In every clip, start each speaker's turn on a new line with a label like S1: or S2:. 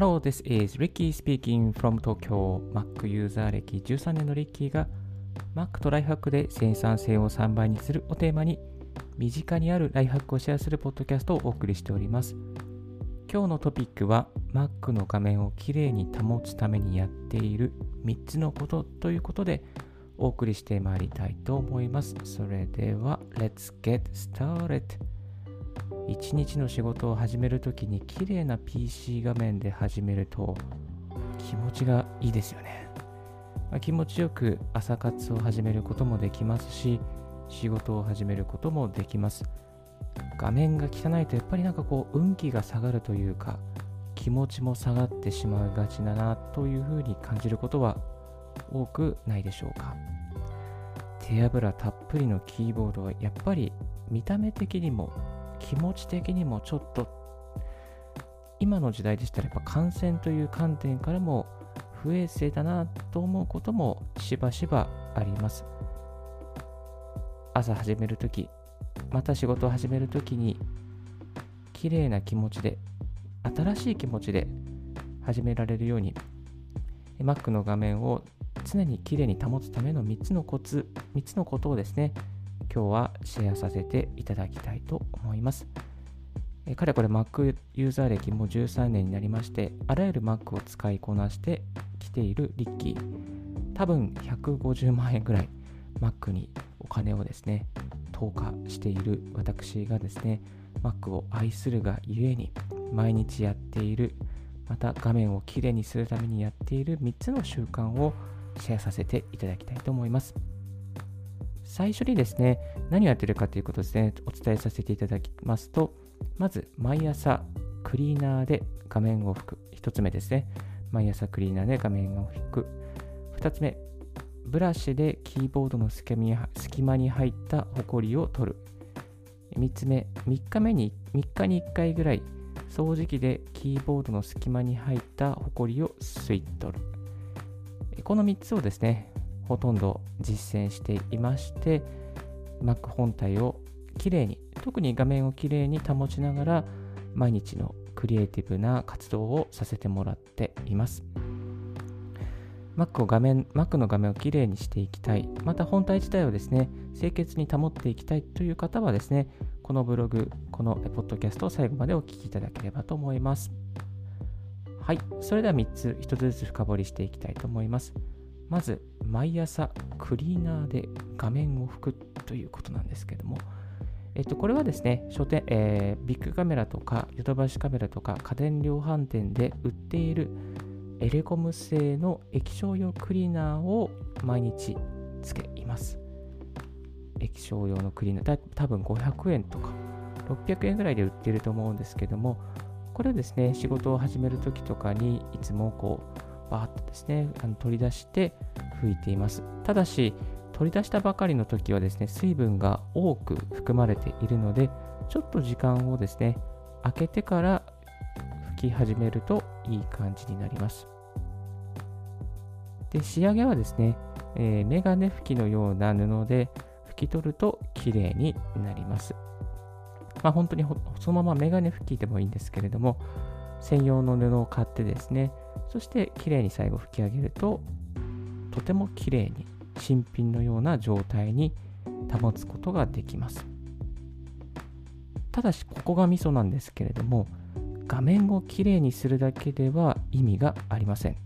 S1: Hello, this is Ricky speaking from Tokyo. Mac ユーザー歴13年のリッキーが Mac とライフハックで生産性を3倍にするをテーマに身近にあるライフハックをシェアするポッドキャストをお送りしております。今日のトピックは Mac の画面をきれいに保つためにやっている3つのことということでお送りしてまいりたいと思います。それでは Let's get started! 一日の仕事を始めるときに綺麗な PC 画面で始めると気持ちがいいですよね。まあ、気持ちよく朝活を始めることもできますし、仕事を始めることもできます。画面が汚いとやっぱりなんかこう運気が下がるというか気持ちも下がってしまいがちだなというふうに感じることは多くないでしょうか手脂たっぷりのキーボードはやっぱり見た目的にも気持ち的にもちょっと今の時代でしたらやっぱ感染という観点からも不衛生だなと思うこともしばしばあります。朝始めるときまた仕事を始めるときに綺麗な気持ちで新しい気持ちで始められるように Mac の画面を常に綺麗に保つための3つのコツ3つのことをですね今日はシェアさせていただきたいと思います。えかれこれ Mac ユーザー歴も13年になりまして、あらゆる Mac を使いこなしてきているリッキー。多分150万円ぐらい Mac にお金をですね、投下している私がですね、Mac を愛するがゆえに毎日やっている、また画面をきれいにするためにやっている3つの習慣をシェアさせていただきたいと思います。最初にですね、何をやってるかということですね、お伝えさせていただきますと、まず、毎朝、クリーナーで画面を拭く。1つ目ですね。毎朝クリーナーで画面を拭く。2つ目、ブラシでキーボードの隙間に入ったホコリを取る。3つ目、3日目に、3日に1回ぐらい、掃除機でキーボードの隙間に入ったホコリを吸い取る。この3つをですね、ほとんど実践していまして Mac 本体をきれいに特に画面をきれいに保ちながら毎日のクリエイティブな活動をさせてもらっています。Mac, を画面 Mac の画面をきれいにしていきたい。また本体自体をですね清潔に保っていきたいという方はですねこのブログこのポッドキャストを最後までお聞きいただければと思います。はい。それでは3つ1つずつ深掘りしていきたいと思います。まず毎朝クリーナーで画面を拭くということなんですけども、えっと、これはですね、書店、えー、ビッグカメラとかヨドバシカメラとか家電量販店で売っているエレコム製の液晶用クリーナーを毎日つけます。液晶用のクリーナー、多分500円とか600円ぐらいで売っていると思うんですけども、これをですね、仕事を始めるときとかにいつもこう、バーッとですね、あの取り出して拭いています。ただし、取り出したばかりの時はですね、水分が多く含まれているので、ちょっと時間をですね、開けてから拭き始めるといい感じになります。で、仕上げはですね、えー、メガネ拭きのような布で拭き取ると綺麗になります。まあ、本当にそのままメガネ拭きでもいいんですけれども、専用の布を買ってですね、そしてきれいに最後拭き上げると、とてもきれいに新品のような状態に保つことができます。ただし、ここがミソなんですけれども、画面をきれいにするだけでは意味がありません。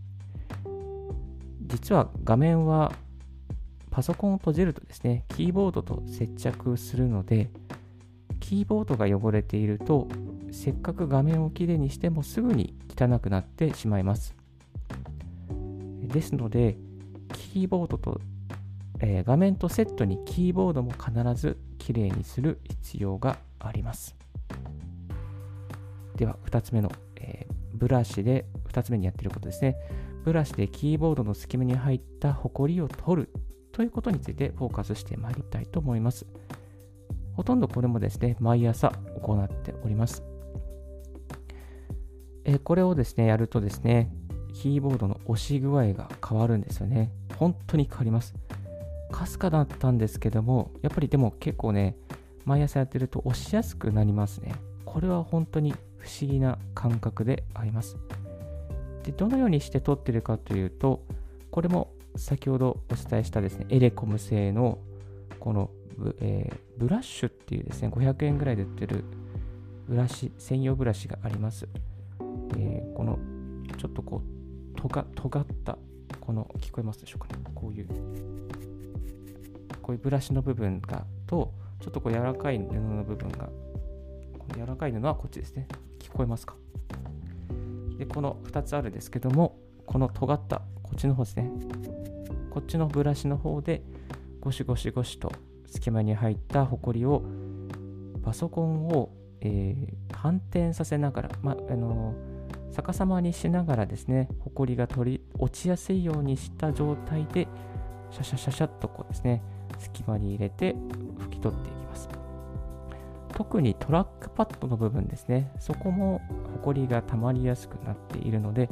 S1: 実は画面はパソコンを閉じるとですね、キーボードと接着するので、キーボードが汚れているとせっかく画面をきれいにしてもすぐに汚くなってしまいます。ですので、キーボードと、えー、画面とセットにキーボードも必ずきれいにする必要があります。では、2つ目の、えー、ブラシで、2つ目にやってることですね。ブラシでキーボードの隙間に入ったホコリを取るということについてフォーカスしてまいりたいと思います。ほとんどこれもですね、毎朝行っております。えこれをですね、やるとですね、キーボードの押し具合が変わるんですよね。本当に変わります。かすかだったんですけども、やっぱりでも結構ね、毎朝やってると押しやすくなりますね。これは本当に不思議な感覚であります。でどのようにして取ってるかというと、これも先ほどお伝えしたですね、エレコム製のこのブ,、えー、ブラッシュっていうですね、500円ぐらいで売ってるブラシ、専用ブラシがあります。えー、このちょっとこう、とが尖った、この、聞こえますでしょうかね、こういう、こういうブラシの部分が、と、ちょっとこう柔らかい布の部分が、この柔らかい布はこっちですね。聞こえますか？で、この2つあるんですけども、この尖った、こっちの方ですね。こっちのブラシの方で、ゴシゴシゴシと隙間に入ったホコリをパソコンを、えー、反転させながら、まあの逆さまにしながらですね、ホコリが取り落ちやすいようにした状態で、シャシャシャシャっとこうですね、隙間に入れて拭き取っていきます。特にトラックパッドの部分ですね、そこもホコリが溜まりやすくなっているので、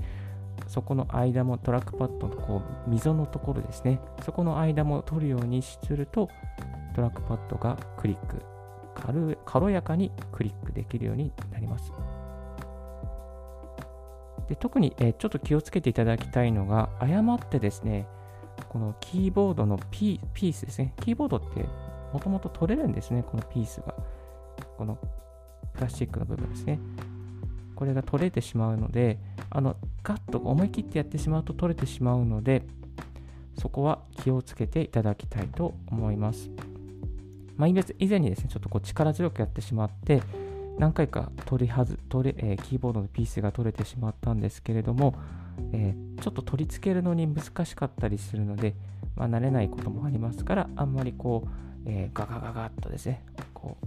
S1: そこの間もトラックパッドのこう溝のところですね、そこの間も取るようにすると、トラックパッドがクリック、軽やかにクリックできるようになります。で特に、え、ちょっと気をつけていただきたいのが、誤ってですね、このキーボードのピピースですね。キーボードってもともと取れるんですね、このピースが。このプラスチックの部分ですね。これが取れてしまうので、あのガッと思い切ってやってしまうと取れてしまうので、そこは気をつけていただきたいと思います。まあ、以前にですね、ちょっとこう力強くやってしまって、何回か取りはず取れ、えー、キーボードのピースが取れてしまったんですけれども、えー、ちょっと取り付けるのに難しかったりするので、まあ、慣れないこともありますから、あんまりこう、えー、ガガガガッとですね、こう、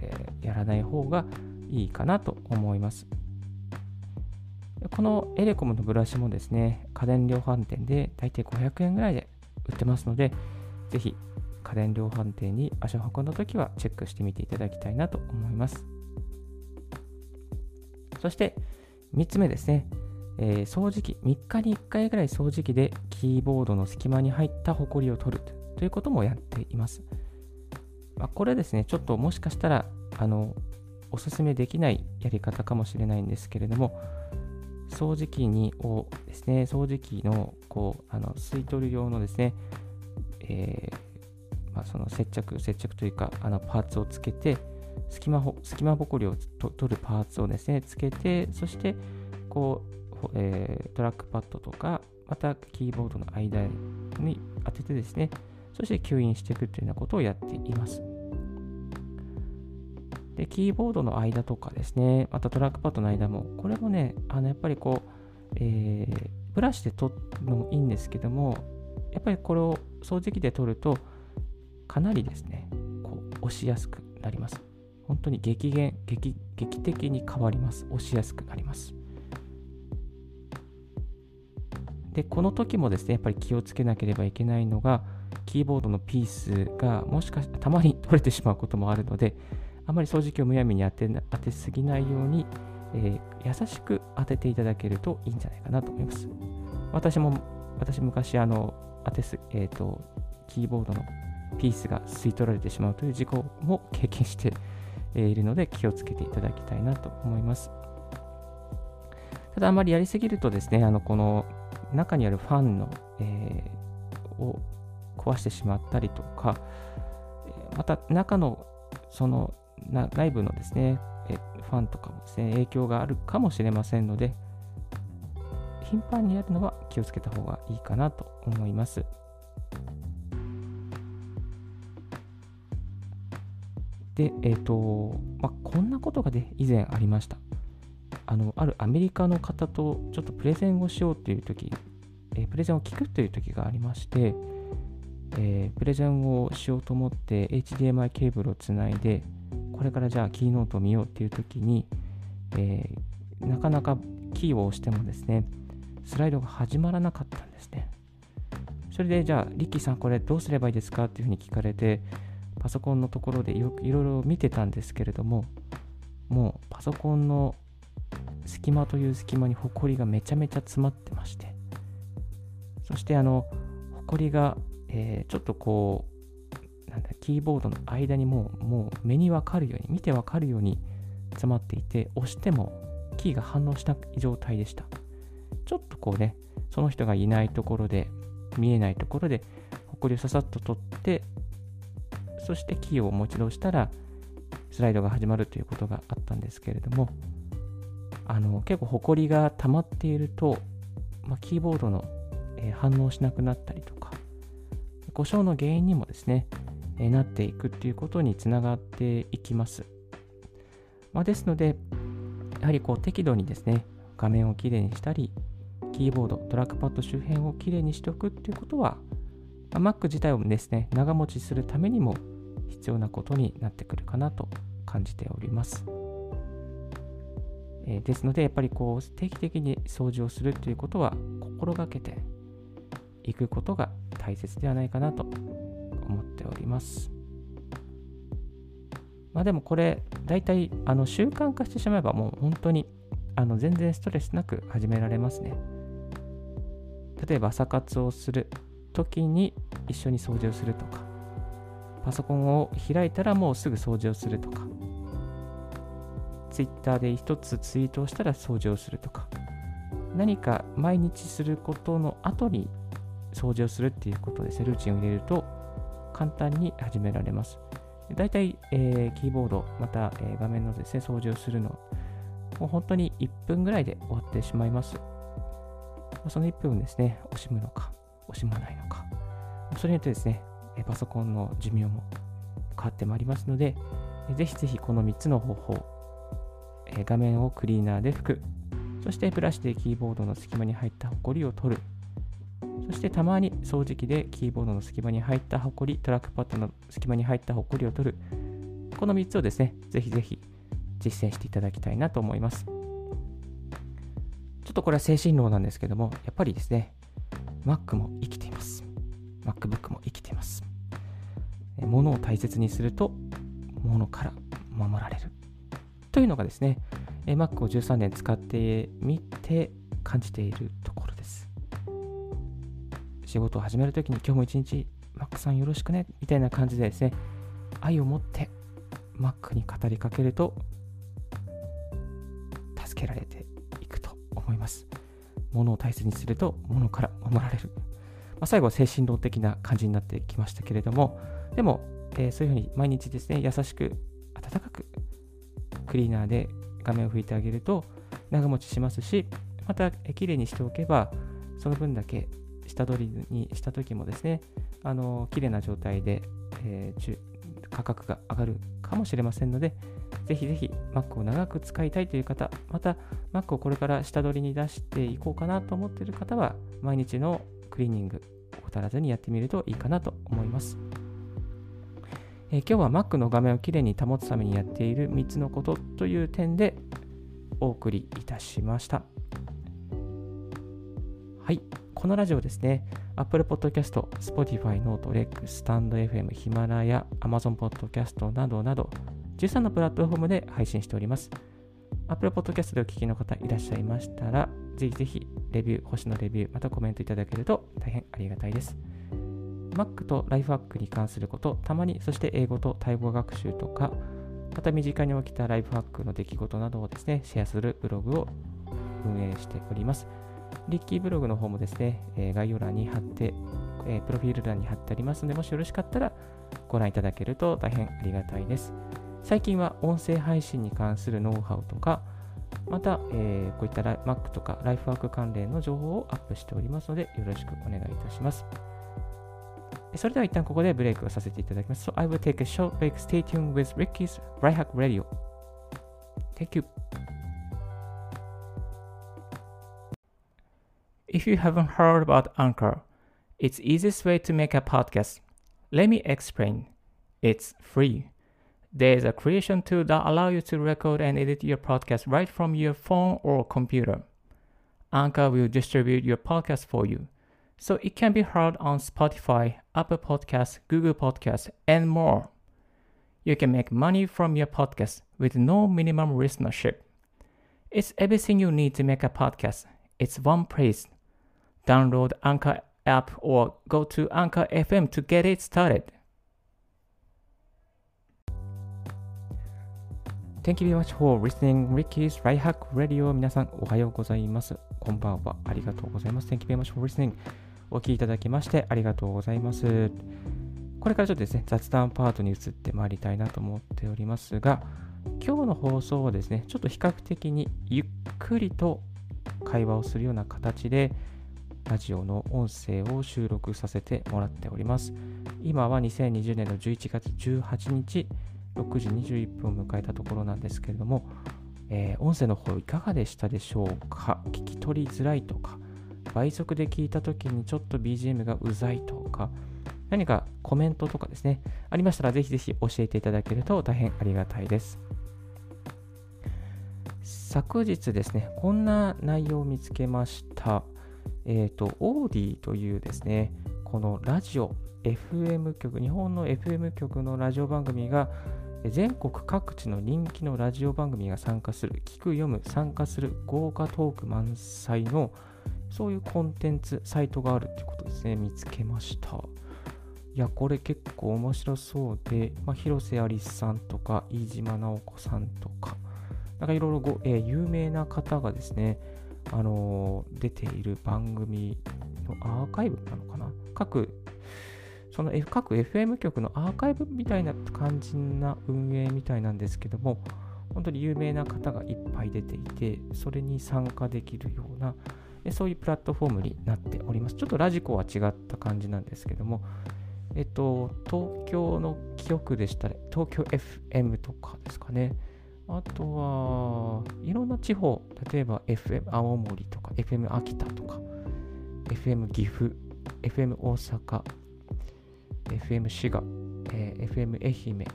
S1: え、やらない方がいいかなと思います。このエレコムのブラシもですね、家電量販店で大体500円ぐらいで売ってますので、ぜひ家電量販店に足を運んだときはチェックしてみていただきたいなと思います。そして3つ目ですね、えー、掃除機、3日に1回ぐらい掃除機でキーボードの隙間に入ったホコリを取るということもやっています。まあ、これですね、ちょっともしかしたら、あの、おすすめできないやり方かもしれないんですけれども、掃除機にをですね、掃除機のこうあの吸い取る用のですね、えー、まあ、その接着、接着というか、あのパーツをつけて、隙間隙間ぼこりを取るパーツをですね、つけて、そして、こう、えー、トラックパッドとか、またキーボードの間に当ててですね、そして吸引していくというようなことをやっています。で、キーボードの間とかですね、またトラックパッドの間も、これもね、あのやっぱりこう、えー、ブラシで取るのもいいんですけども、やっぱりこれを掃除機で取ると、かなりですね、こう押しやすくなります。本当に激減、劇劇的に変わります。押しやすくなります。で、この時もですね、やっぱり気をつけなければいけないのが、キーボードのピースがもしかしたらたまに取れてしまうこともあるので、あまり掃除機をむやみに当て当てすぎないように、えー、優しく当てていただけるといいんじゃないかなと思います。私も、私昔、あの、当てす、えっ、ー、と、キーボードのピースが吸い取られてしまうという事故も経験しているので気をつけていただきたいなと思います。ただあまりやりすぎるとですね、あのこの中にあるファンの、えー、を壊してしまったりとか、また中のその内部のですね、ファンとかもですね、影響があるかもしれませんので、頻繁にやるのは気をつけた方がいいかなと思います。で、えっ、ー、と、まあ、こんなことがね、以前ありました。あの、あるアメリカの方とちょっとプレゼンをしようっていう時、えー、プレゼンを聞くという時がありまして、えー、プレゼンをしようと思って HDMI ケーブルをつないで、これからじゃあキーノートを見ようっていう時に、えー、なかなかキーを押してもですね、スライドが始まらなかったんですね。それで、じゃあ、リッキーさん、これどうすればいいですかっていうふうに聞かれて、パソコンのところでよくいろいろ見てたんですけれども、もうパソコンの隙間という隙間にホコリがめちゃめちゃ詰まってまして、そしてあの、ホコリが、えー、ちょっとこう、なんだ、キーボードの間にもう、もう目にわかるように、見てわかるように詰まっていて、押してもキーが反応しない状態でした。ちょっとこうね、その人がいないところで、見えないところで、ホコリをささっと取って、そしてキーを持ち直したら、スライドが始まるということがあったんですけれども、あの結構ホコリが溜まっていると、まあ、キーボードの、えー、反応しなくなったりとか、故障の原因にもですね、えー、なっていくっていうことにつながっていきます。まあ、ですので、やはりこう適度にですね、画面をきれいにしたり、キーボード、トラックパッド周辺をきれいにしておくっていうことは、ま、Mac 自体をですね、長持ちするためにも必要なことになってくるかなと感じております。えー、ですので、やっぱりこう定期的に掃除をするということは心がけていくことが大切ではないかなと思っております。まあでもこれ、大体あの習慣化してしまえばもう本当にあの全然ストレスなく始められますね。例えば朝活をする時に一緒に掃除をするとか、パソコンを開いたらもうすぐ掃除をするとか、Twitter で一つツイートをしたら掃除をするとか、何か毎日することの後に掃除をするっていうことですね、ルーチンを入れると簡単に始められます。だいたい、えー、キーボード、また、えー、画面のですね、掃除をするの、もう本当に1分ぐらいで終わってしまいます。その1分ですね、惜しむのか、惜しまないのか、それによってですね、パソコンの寿命も変わってまいりますので、ぜひぜひこの3つの方法、画面をクリーナーで拭く、そしてブラシでキーボードの隙間に入ったホコリを取る、そしてたまに掃除機でキーボードの隙間に入ったホコリ、トラックパッドの隙間に入ったホコリを取る、この3つをですね、ぜひぜひ実践していただきたいなと思います。ちょっとこれは精神論なんですけども、やっぱりですね、Mac も生きて。MacBook も生きています。物を大切にすると、物から守られる。というのがですね、Mac を13年使ってみて感じているところです。仕事を始めるときに今日も一日 Mac さんよろしくねみたいな感じでですね、愛を持って Mac に語りかけると助けられていくと思います。物を大切にすると物から守られる。まあ、最後は精神論的な感じになってきましたけれども、でも、えー、そういうふうに毎日ですね、優しく、温かく、クリーナーで画面を拭いてあげると長持ちしますし、また、えー、きれいにしておけば、その分だけ下取りにした時もですね、あの綺麗な状態で、えー、価格が上がるかもしれませんので、ぜひぜひ Mac を長く使いたいという方、また Mac をこれから下取りに出していこうかなと思っている方は、毎日のクリーニング、怠らずにやってみるといいかなと思います。えー、今日は Mac の画面をきれいに保つためにやっている3つのことという点でお送りいたしました。はい、このラジオですね、Apple Podcast、Spotify、Note、Rex、StandFM、ヒマラヤ、Amazon Podcast などなど、13のプラットフォームで配信しております。Apple Podcast でお聞きの方いらっしゃいましたら、ぜひぜひレビュー、星のレビュー、またコメントいただけると大変ありがたいです。Mac とライフワークに関すること、たまに、そして英語とタイ語学習とか、また身近に起きたライフハックの出来事などをですね、シェアするブログを運営しております。リッキーブログの方もですね、え概要欄に貼って、えプロフィール欄に貼ってありますので、もしよろしかったらご覧いただけると大変ありがたいです。最近は音声配信に関するノウハウとか、また、えー、こういった Mac とかライフワーク関連の情報をアップしておりますので、よろしくお願いいたします。それでは一旦ここでブレイクをさせていただきます。So I will take a short break. Stay tuned with Ricky's Right Hack Radio. Thank you. If you haven't heard about Anchor, it's easiest way to make a podcast. Let me explain. It's free. There is a creation tool that allows you to record and edit your podcast right from your phone or computer. Anchor will distribute your podcast for you, so it can be heard on Spotify, Apple Podcasts, Google Podcasts, and more. You can make money from your podcast with no minimum listenership. It's everything you need to make a podcast. It's one place. Download Anchor app or go to Anchor FM to get it started. Thank you very much for listening Ricky's Right Hack Radio 皆さんおはようございます。こんばんは。ありがとうございます。Thank you very much for listening お聞きいただきましてありがとうございます。これからちょっとですね、雑談パートに移ってまいりたいなと思っておりますが、今日の放送はですね、ちょっと比較的にゆっくりと会話をするような形で、ラジオの音声を収録させてもらっております。今は2020年の11月18日、6時21分を迎えたところなんですけれども、えー、音声の方いかがでしたでしょうか？聞き取りづらいとか、倍速で聞いた時にちょっと BGM がうざいとか、何かコメントとかですね、ありましたらぜひぜひ教えていただけると大変ありがたいです。昨日ですね、こんな内容を見つけました。えっ、ー、と、オーディというですね、このラジオ、FM 局、日本の FM 局のラジオ番組が全国各地の人気のラジオ番組が参加する、聞く、読む、参加する豪華トーク満載のそういうコンテンツ、サイトがあるってことですね、見つけました。いや、これ結構面白そうで、まあ、広瀬アリスさんとか、飯島直子さんとか、なんかいろいろご、えー、有名な方がですね、あのー、出ている番組のアーカイブなのかな各、その、各 FM 局のアーカイブみたいな感じな運営みたいなんですけども、本当に有名な方がいっぱい出ていて、それに参加できるような、そういうプラットフォームになっております。ちょっとラジコは違った感じなんですけども、えっと、東京の記憶でしたら、東京 FM とかですかね。あとは、いろんな地方、例えば FM 青森とか、FM 秋田とか、FM 岐阜、FM 大阪、FM 滋賀、えー、FM 愛媛、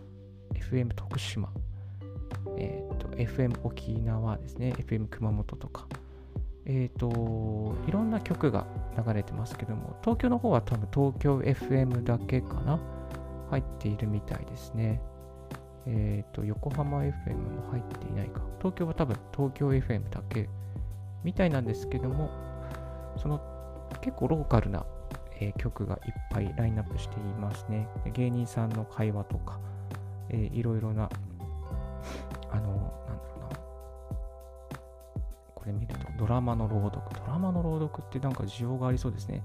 S1: FM 徳島、えーと、FM 沖縄ですね、FM 熊本とか、えっ、ー、と、いろんな曲が流れてますけども、東京の方は多分東京 FM だけかな入っているみたいですね。えっ、ー、と、横浜 FM も入っていないか。東京は多分東京 FM だけみたいなんですけども、その結構ローカルな、えー、曲がいっぱいラインナップしていますね。芸人さんの会話とか、えー、いろいろな、あの、なんだろうな。これ見ると、ドラマの朗読。ドラマの朗読ってなんか需要がありそうですね。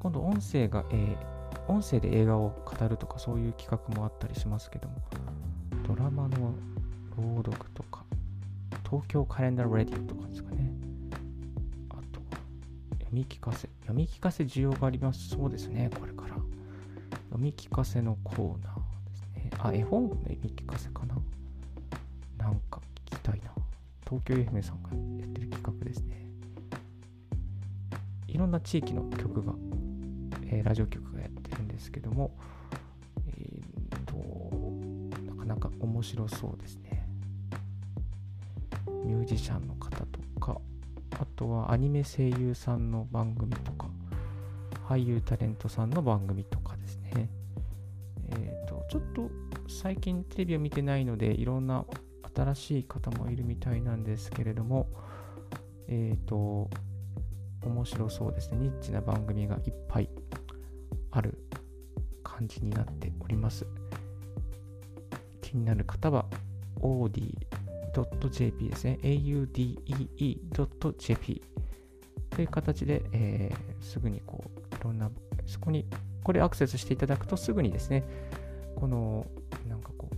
S1: 今度音声が、えー、音声で映画を語るとかそういう企画もあったりしますけども、ドラマの朗読とか、東京カレンダーレディオとかですかね。み聞かせ。読み聞かせ需要がありますそうですね、これから。読み聞かせのコーナーですね。あ、絵本の読み聞かせかな。なんか聞きたいな。東京 FM さんがやってる企画ですね。いろんな地域の曲が、えー、ラジオ局がやってるんですけども、えー、と、なかなか面白そうですね。ミュージシャンの方とか、あとはアニメ声優さんの番組とか、俳優タレントさんの番組とかですね。えっ、ー、と、ちょっと最近テレビを見てないので、いろんな新しい方もいるみたいなんですけれども、えっ、ー、と、面白そうですね。ニッチな番組がいっぱいある感じになっております。気になる方はオーディ audi.jp ですね。audee.jp という形で、えー、すぐにこう、いろんな、そこに、これアクセスしていただくとすぐにですね、この、なんかこう、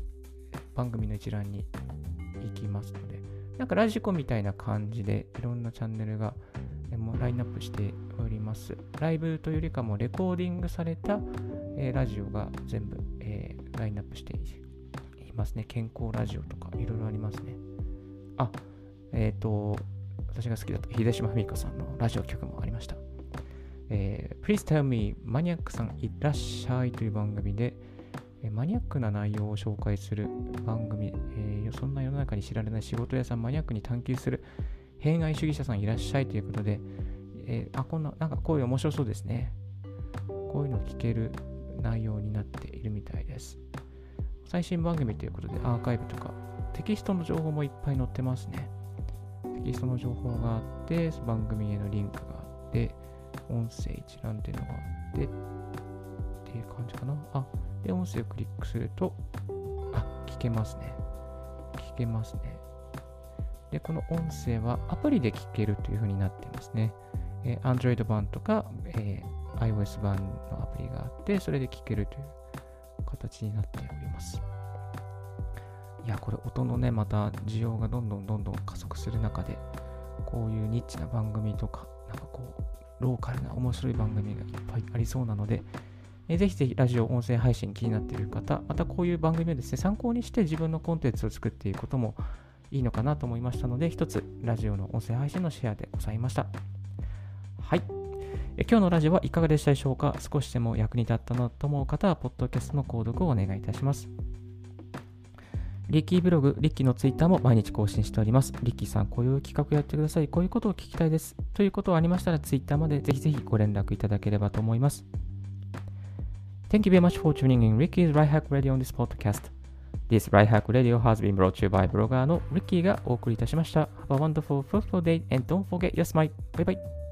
S1: 番組の一覧に行きますので、なんかラジコみたいな感じで、いろんなチャンネルがもラインナップしております。ライブというよりかもレコーディングされた、えー、ラジオが全部、えー、ラインナップしていますね。健康ラジオとかいろいろありますね。あ、えっ、ー、と、私が好きだった秀島文香さんのラジオ曲もありました。えー、Please Tell Me マニアックさんいらっしゃいという番組で、えー、マニアックな内容を紹介する番組、えー、そんな世の中に知られない仕事屋さんマニアックに探求する弊害主義者さんいらっしゃいということで、えー、あ、こんな、なんかこういう面白そうですね。こういうのを聞ける内容になっているみたいです。最新番組ということでアーカイブとかテキストの情報もいっぱい載ってますね。テキストの情報があって、番組へのリンクがあって、音声一覧っていうのがあって、っていう感じかな。あ、で、音声をクリックすると、あ、聞けますね。聞けますね。で、この音声はアプリで聞けるというふうになってますね。えー、Android 版とか、えー、iOS 版のアプリがあって、それで聞けるという形になっております。いや、これ音のね、また需要がどんどんどんどん加速する中で、こういうニッチな番組とか、なんかこう、ローカルな面白い番組がいっぱいありそうなので、えぜひぜひラジオ音声配信気になっている方、またこういう番組をですね、参考にして自分のコンテンツを作っていくこともいいのかなと思いましたので、一つラジオの音声配信のシェアでございました。はい。今日のラジオはいかがでしたでしょうか？少しでも役に立ったなと思う方は、ポッドキャストの購読をお願いいたします。リッキーブログ、リッキーのツイッターも毎日更新しております。リッキーさん、こういう企画やってください。こういうことを聞きたいです。ということがありましたら、ツイッターまでぜひぜひご連絡いただければと思います。Thank you very much for tuning in Ricky's Right Hack Radio on this podcast. This Right Hack Radio has been brought to you by ブロガーの Ricky がお送りいたしました。Have a wonderful, fruitful day and don't forget your smile. Bye bye.